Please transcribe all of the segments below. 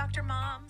Dr. Moms.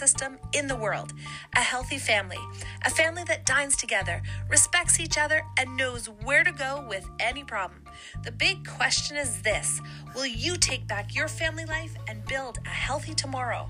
system in the world. A healthy family, a family that dines together, respects each other, and knows where to go with any problem. The big question is this Will you take back your family life and build a healthy tomorrow?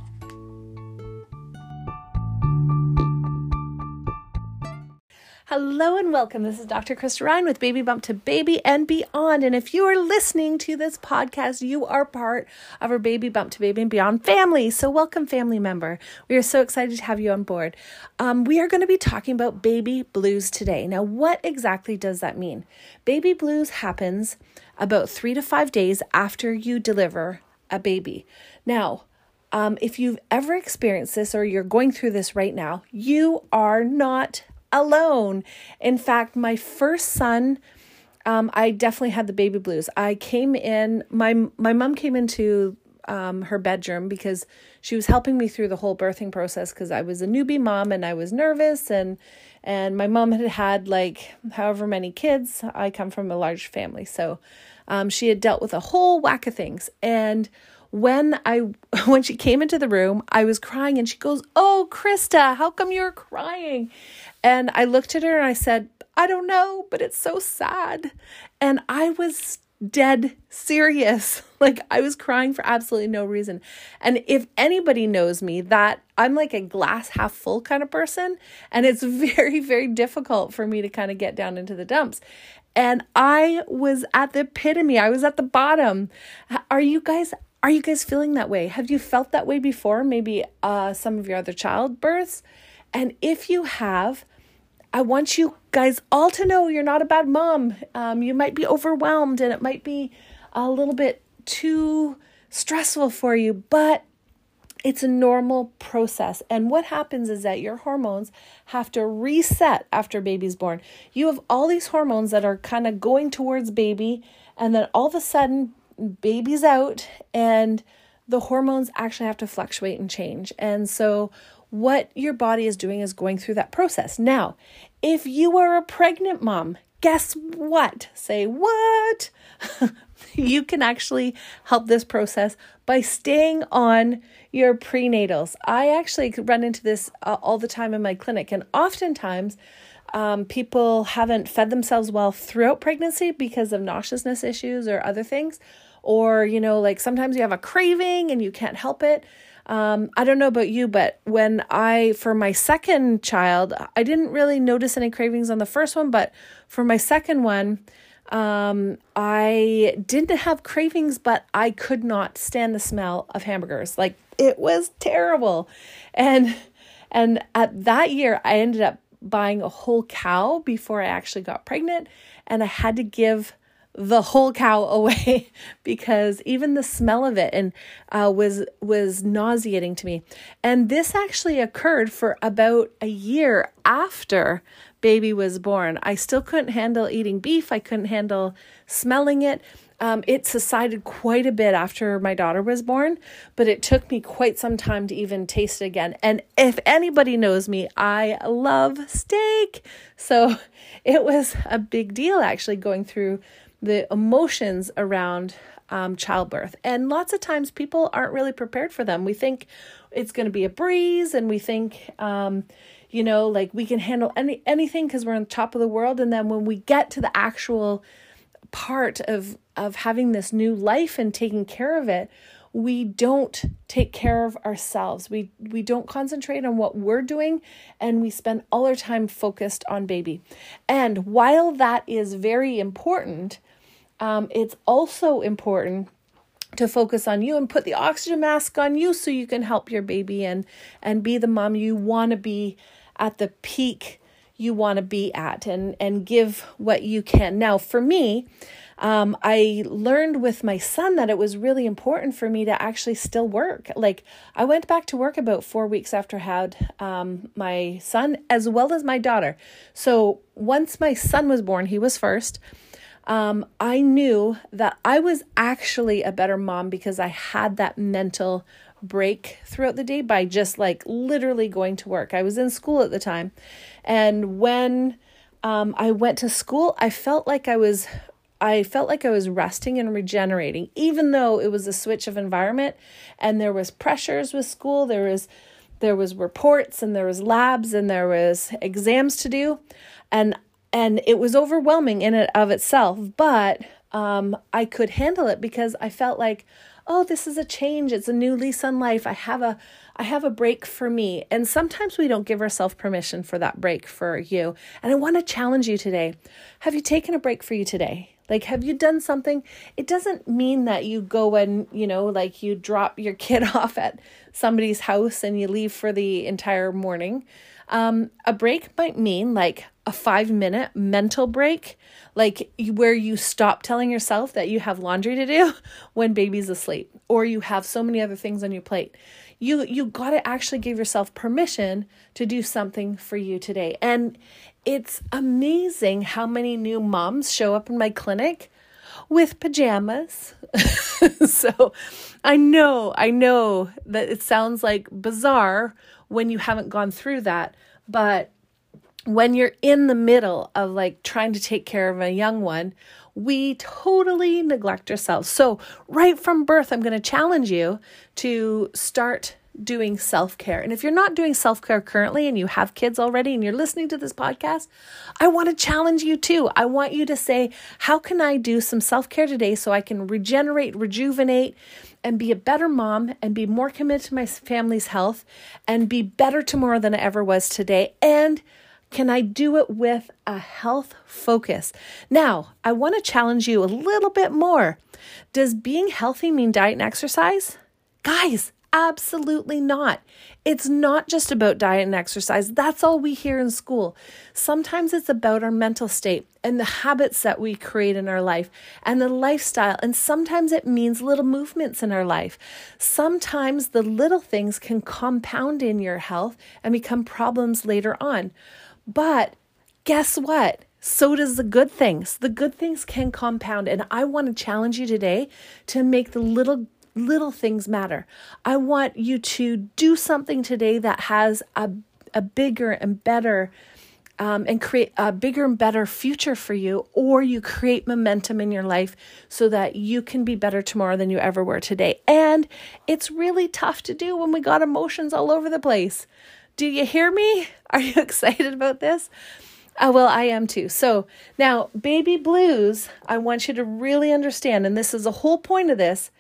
Hello and welcome. This is Dr. Krista Ryan with Baby Bump to Baby and Beyond. And if you are listening to this podcast, you are part of our Baby Bump to Baby and Beyond family. So, welcome, family member. We are so excited to have you on board. Um, we are going to be talking about baby blues today. Now, what exactly does that mean? Baby blues happens about three to five days after you deliver a baby. Now, um, if you've ever experienced this or you're going through this right now, you are not alone. In fact, my first son, um, I definitely had the baby blues. I came in, my my mom came into um, her bedroom because she was helping me through the whole birthing process because I was a newbie mom and I was nervous and and my mom had had like however many kids. I come from a large family, so um, she had dealt with a whole whack of things and when I when she came into the room, I was crying and she goes, "Oh, Krista, how come you're crying?" And I looked at her and I said, "I don't know, but it's so sad." And I was dead serious. Like I was crying for absolutely no reason. And if anybody knows me, that I'm like a glass half full kind of person, and it's very very difficult for me to kind of get down into the dumps. And I was at the epitome. I was at the bottom. Are you guys are you guys feeling that way? Have you felt that way before? Maybe uh, some of your other childbirths? And if you have, I want you guys all to know you're not a bad mom. Um, you might be overwhelmed and it might be a little bit too stressful for you, but it's a normal process. And what happens is that your hormones have to reset after baby's born. You have all these hormones that are kind of going towards baby, and then all of a sudden, baby's out and the hormones actually have to fluctuate and change. And so, what your body is doing is going through that process. Now, if you are a pregnant mom, guess what? Say what? you can actually help this process by staying on your prenatals. I actually run into this uh, all the time in my clinic, and oftentimes, um, people haven't fed themselves well throughout pregnancy because of nauseousness issues or other things or you know like sometimes you have a craving and you can't help it. Um, i don't know about you but when i for my second child i didn't really notice any cravings on the first one but for my second one um, i didn't have cravings but i could not stand the smell of hamburgers. Like it was terrible. And and at that year i ended up buying a whole cow before i actually got pregnant and i had to give the whole cow away because even the smell of it and uh, was was nauseating to me. And this actually occurred for about a year after baby was born. I still couldn't handle eating beef. I couldn't handle smelling it. Um, it subsided quite a bit after my daughter was born, but it took me quite some time to even taste it again. And if anybody knows me, I love steak. So it was a big deal actually going through the emotions around um, childbirth. And lots of times people aren't really prepared for them. We think it's going to be a breeze and we think, um, you know, like we can handle any anything because we're on top of the world. And then when we get to the actual part of of having this new life and taking care of it, we don't take care of ourselves. We we don't concentrate on what we're doing and we spend all our time focused on baby. And while that is very important, um, it's also important to focus on you and put the oxygen mask on you so you can help your baby and and be the mom you want to be at the peak you want to be at and and give what you can now for me um, I learned with my son that it was really important for me to actually still work. Like I went back to work about four weeks after I had um, my son, as well as my daughter. So once my son was born, he was first. Um, I knew that I was actually a better mom because I had that mental break throughout the day by just like literally going to work. I was in school at the time. And when um, I went to school, I felt like I was I felt like I was resting and regenerating, even though it was a switch of environment and there was pressures with school. There was there was reports and there was labs and there was exams to do, and and it was overwhelming in and of itself. But um, I could handle it because I felt like, oh, this is a change. It's a new lease on life. I have a I have a break for me. And sometimes we don't give ourselves permission for that break for you. And I want to challenge you today. Have you taken a break for you today? Like, have you done something? It doesn't mean that you go and, you know, like you drop your kid off at somebody's house and you leave for the entire morning. Um, a break might mean like a five minute mental break, like where you stop telling yourself that you have laundry to do when baby's asleep or you have so many other things on your plate. You you got to actually give yourself permission to do something for you today. And it's amazing how many new moms show up in my clinic with pajamas. so I know, I know that it sounds like bizarre when you haven't gone through that, but when you're in the middle of like trying to take care of a young one, we totally neglect ourselves. So, right from birth, I'm going to challenge you to start doing self care. And if you're not doing self care currently and you have kids already and you're listening to this podcast, I want to challenge you too. I want you to say, How can I do some self care today so I can regenerate, rejuvenate, and be a better mom and be more committed to my family's health and be better tomorrow than I ever was today? And can I do it with a health focus? Now, I want to challenge you a little bit more. Does being healthy mean diet and exercise? Guys, Absolutely not. It's not just about diet and exercise. That's all we hear in school. Sometimes it's about our mental state and the habits that we create in our life and the lifestyle. And sometimes it means little movements in our life. Sometimes the little things can compound in your health and become problems later on. But guess what? so does the good things. The good things can compound. And I want to challenge you today to make the little little things matter. I want you to do something today that has a, a bigger and better um, and create a bigger and better future for you, or you create momentum in your life so that you can be better tomorrow than you ever were today. And it's really tough to do when we got emotions all over the place. Do you hear me? Are you excited about this? Uh, well, I am too. So now, baby blues, I want you to really understand, and this is the whole point of this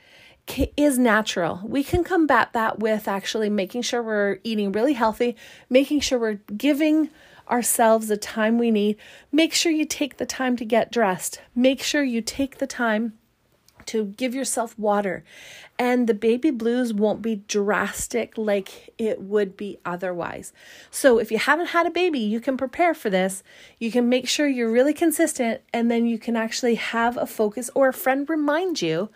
is natural. We can combat that with actually making sure we're eating really healthy, making sure we're giving ourselves the time we need. Make sure you take the time to get dressed. Make sure you take the time to give yourself water. And the baby blues won't be drastic like it would be otherwise. So, if you haven't had a baby, you can prepare for this. You can make sure you're really consistent, and then you can actually have a focus or a friend remind you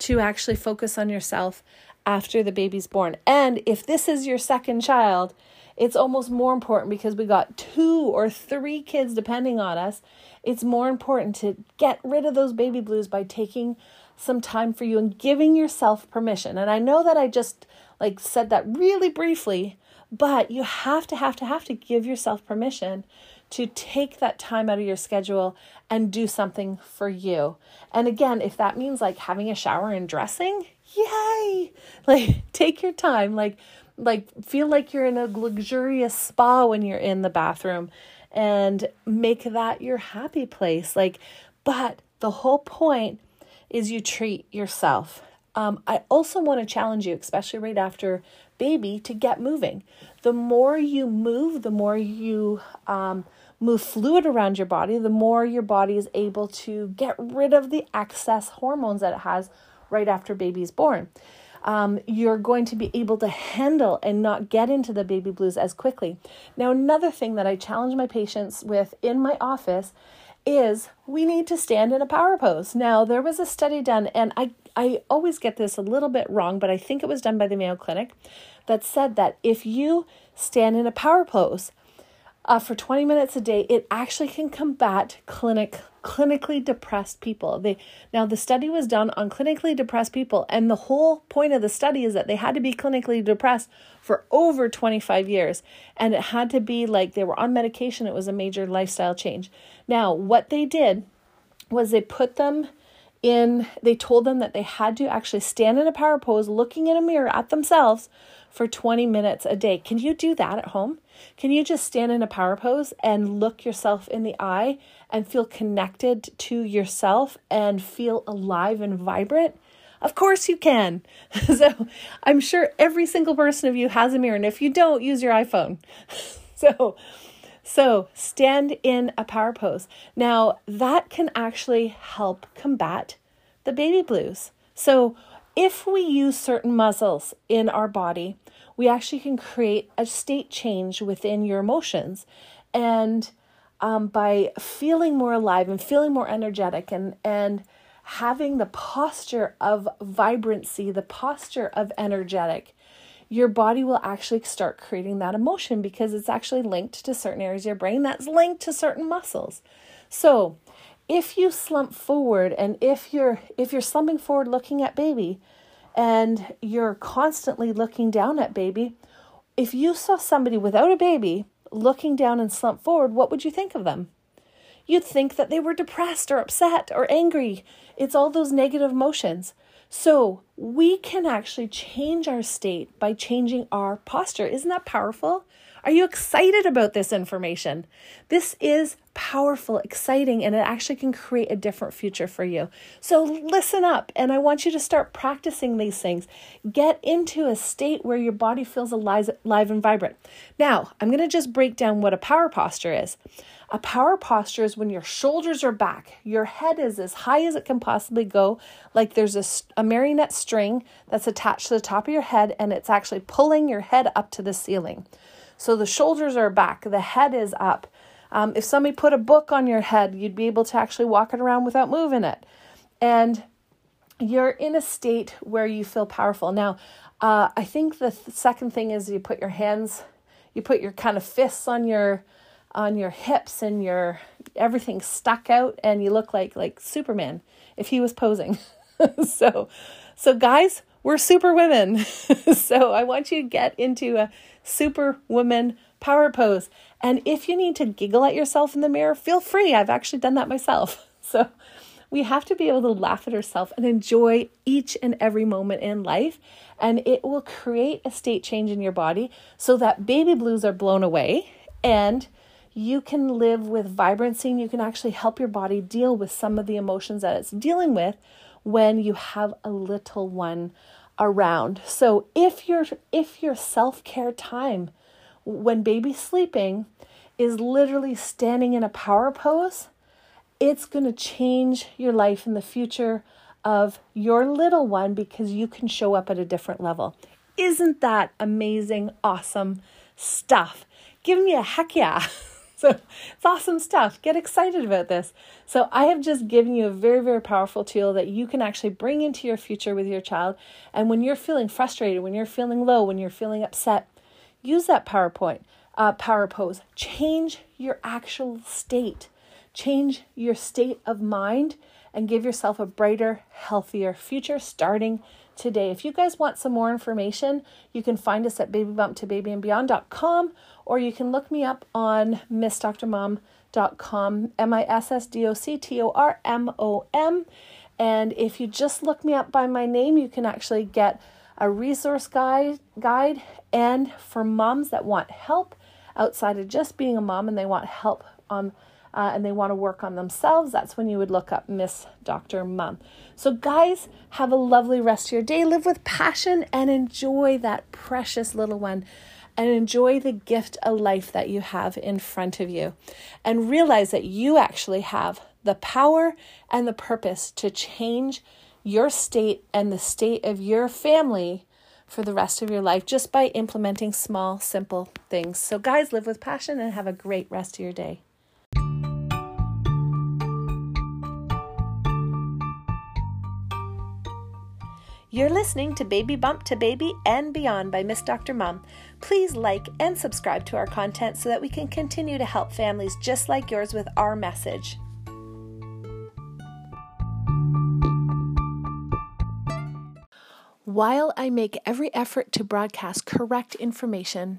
to actually focus on yourself after the baby's born. And if this is your second child, it's almost more important because we got two or three kids depending on us. It's more important to get rid of those baby blues by taking some time for you and giving yourself permission. And I know that I just like said that really briefly, but you have to have to have to give yourself permission to take that time out of your schedule and do something for you. And again, if that means like having a shower and dressing, yay! Like take your time, like like feel like you're in a luxurious spa when you're in the bathroom and make that your happy place. Like but the whole point is you treat yourself. Um, I also want to challenge you, especially right after baby, to get moving. The more you move, the more you um, move fluid around your body, the more your body is able to get rid of the excess hormones that it has right after baby is born. Um, you're going to be able to handle and not get into the baby blues as quickly. Now, another thing that I challenge my patients with in my office is we need to stand in a power pose. Now, there was a study done, and I, I always get this a little bit wrong, but I think it was done by the Mayo Clinic that said that if you stand in a power pose uh, for 20 minutes a day, it actually can combat clinic clinically depressed people. They now the study was done on clinically depressed people, and the whole point of the study is that they had to be clinically depressed for over 25 years, and it had to be like they were on medication. It was a major lifestyle change. Now, what they did was they put them in. They told them that they had to actually stand in a power pose, looking in a mirror at themselves for 20 minutes a day. Can you do that at home? Can you just stand in a power pose and look yourself in the eye and feel connected to yourself and feel alive and vibrant? Of course you can. so I'm sure every single person of you has a mirror. And if you don't, use your iPhone. so so stand in a power pose. Now that can actually help combat the baby blues. So if we use certain muscles in our body, we actually can create a state change within your emotions. And um, by feeling more alive and feeling more energetic and, and having the posture of vibrancy, the posture of energetic, your body will actually start creating that emotion because it's actually linked to certain areas of your brain that's linked to certain muscles. So, if you slump forward and if you're if you're slumping forward looking at baby, and you're constantly looking down at baby, if you saw somebody without a baby looking down and slump forward, what would you think of them? You'd think that they were depressed or upset or angry. It's all those negative emotions. So, we can actually change our state by changing our posture. Isn't that powerful? Are you excited about this information? This is powerful, exciting, and it actually can create a different future for you. So listen up, and I want you to start practicing these things. Get into a state where your body feels alive, and vibrant. Now, I'm going to just break down what a power posture is. A power posture is when your shoulders are back, your head is as high as it can possibly go, like there's a, a marionette string that's attached to the top of your head, and it's actually pulling your head up to the ceiling. So the shoulders are back, the head is up. Um, if somebody put a book on your head, you'd be able to actually walk it around without moving it. And you're in a state where you feel powerful. Now, uh, I think the th- second thing is you put your hands, you put your kind of fists on your on your hips and your everything stuck out, and you look like like Superman if he was posing. so, so guys, we're super women. so I want you to get into a super woman power pose. And if you need to giggle at yourself in the mirror, feel free. I've actually done that myself. So we have to be able to laugh at ourselves and enjoy each and every moment in life. And it will create a state change in your body so that baby blues are blown away and you can live with vibrancy and you can actually help your body deal with some of the emotions that it's dealing with when you have a little one around. So if your if your self-care time when baby's sleeping is literally standing in a power pose, it's going to change your life in the future of your little one because you can show up at a different level. Isn't that amazing, awesome stuff? Give me a heck yeah. So it's awesome stuff. Get excited about this. So I have just given you a very, very powerful tool that you can actually bring into your future with your child. And when you're feeling frustrated, when you're feeling low, when you're feeling upset, use that PowerPoint, uh, power pose. Change your actual state. Change your state of mind and give yourself a brighter, healthier future starting today. If you guys want some more information, you can find us at babybumptobabyandbeyond.com or you can look me up on missdoctormom.com, M I S S D O C T O R M O M. And if you just look me up by my name, you can actually get a resource guide guide and for moms that want help outside of just being a mom and they want help um, uh, and they want to work on themselves, that's when you would look up Miss Dr. Mom. So, guys, have a lovely rest of your day. Live with passion and enjoy that precious little one and enjoy the gift of life that you have in front of you. And realize that you actually have the power and the purpose to change your state and the state of your family for the rest of your life just by implementing small, simple things. So, guys, live with passion and have a great rest of your day. You're listening to Baby Bump to Baby and Beyond by Miss Dr. Mom. Please like and subscribe to our content so that we can continue to help families just like yours with our message. While I make every effort to broadcast correct information,